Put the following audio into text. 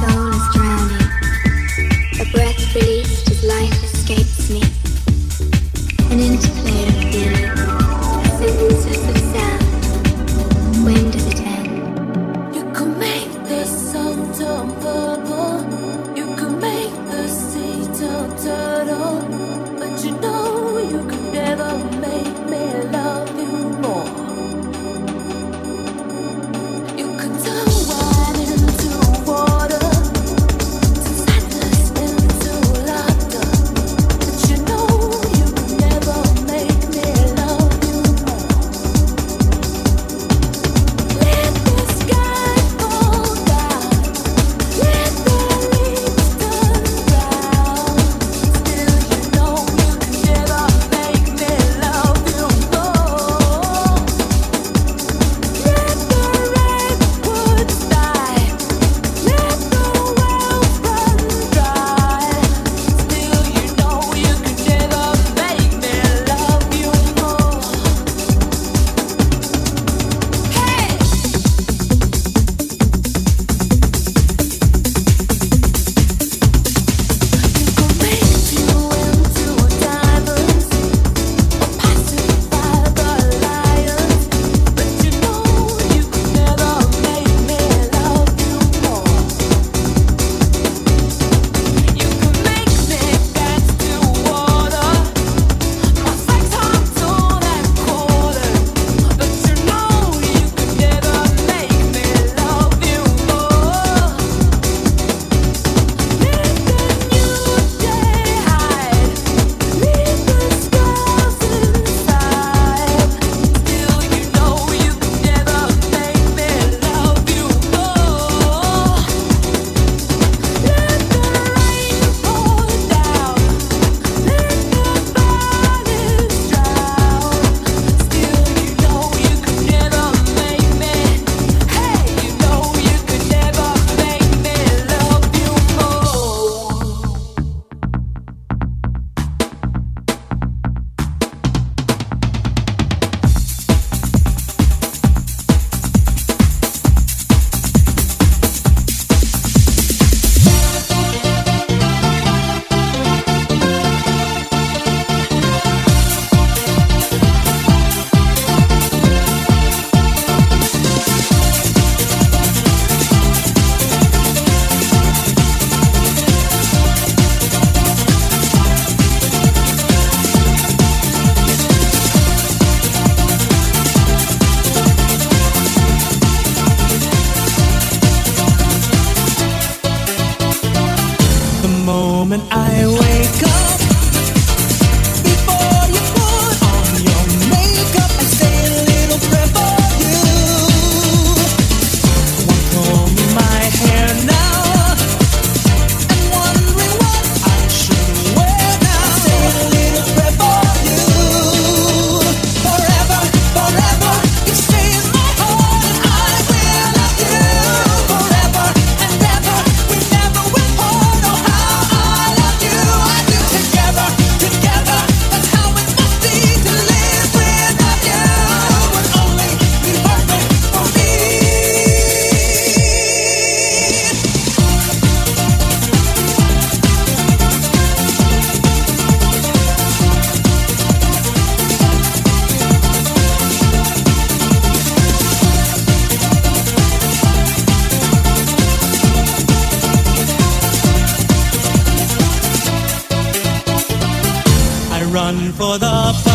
soul is dry. for the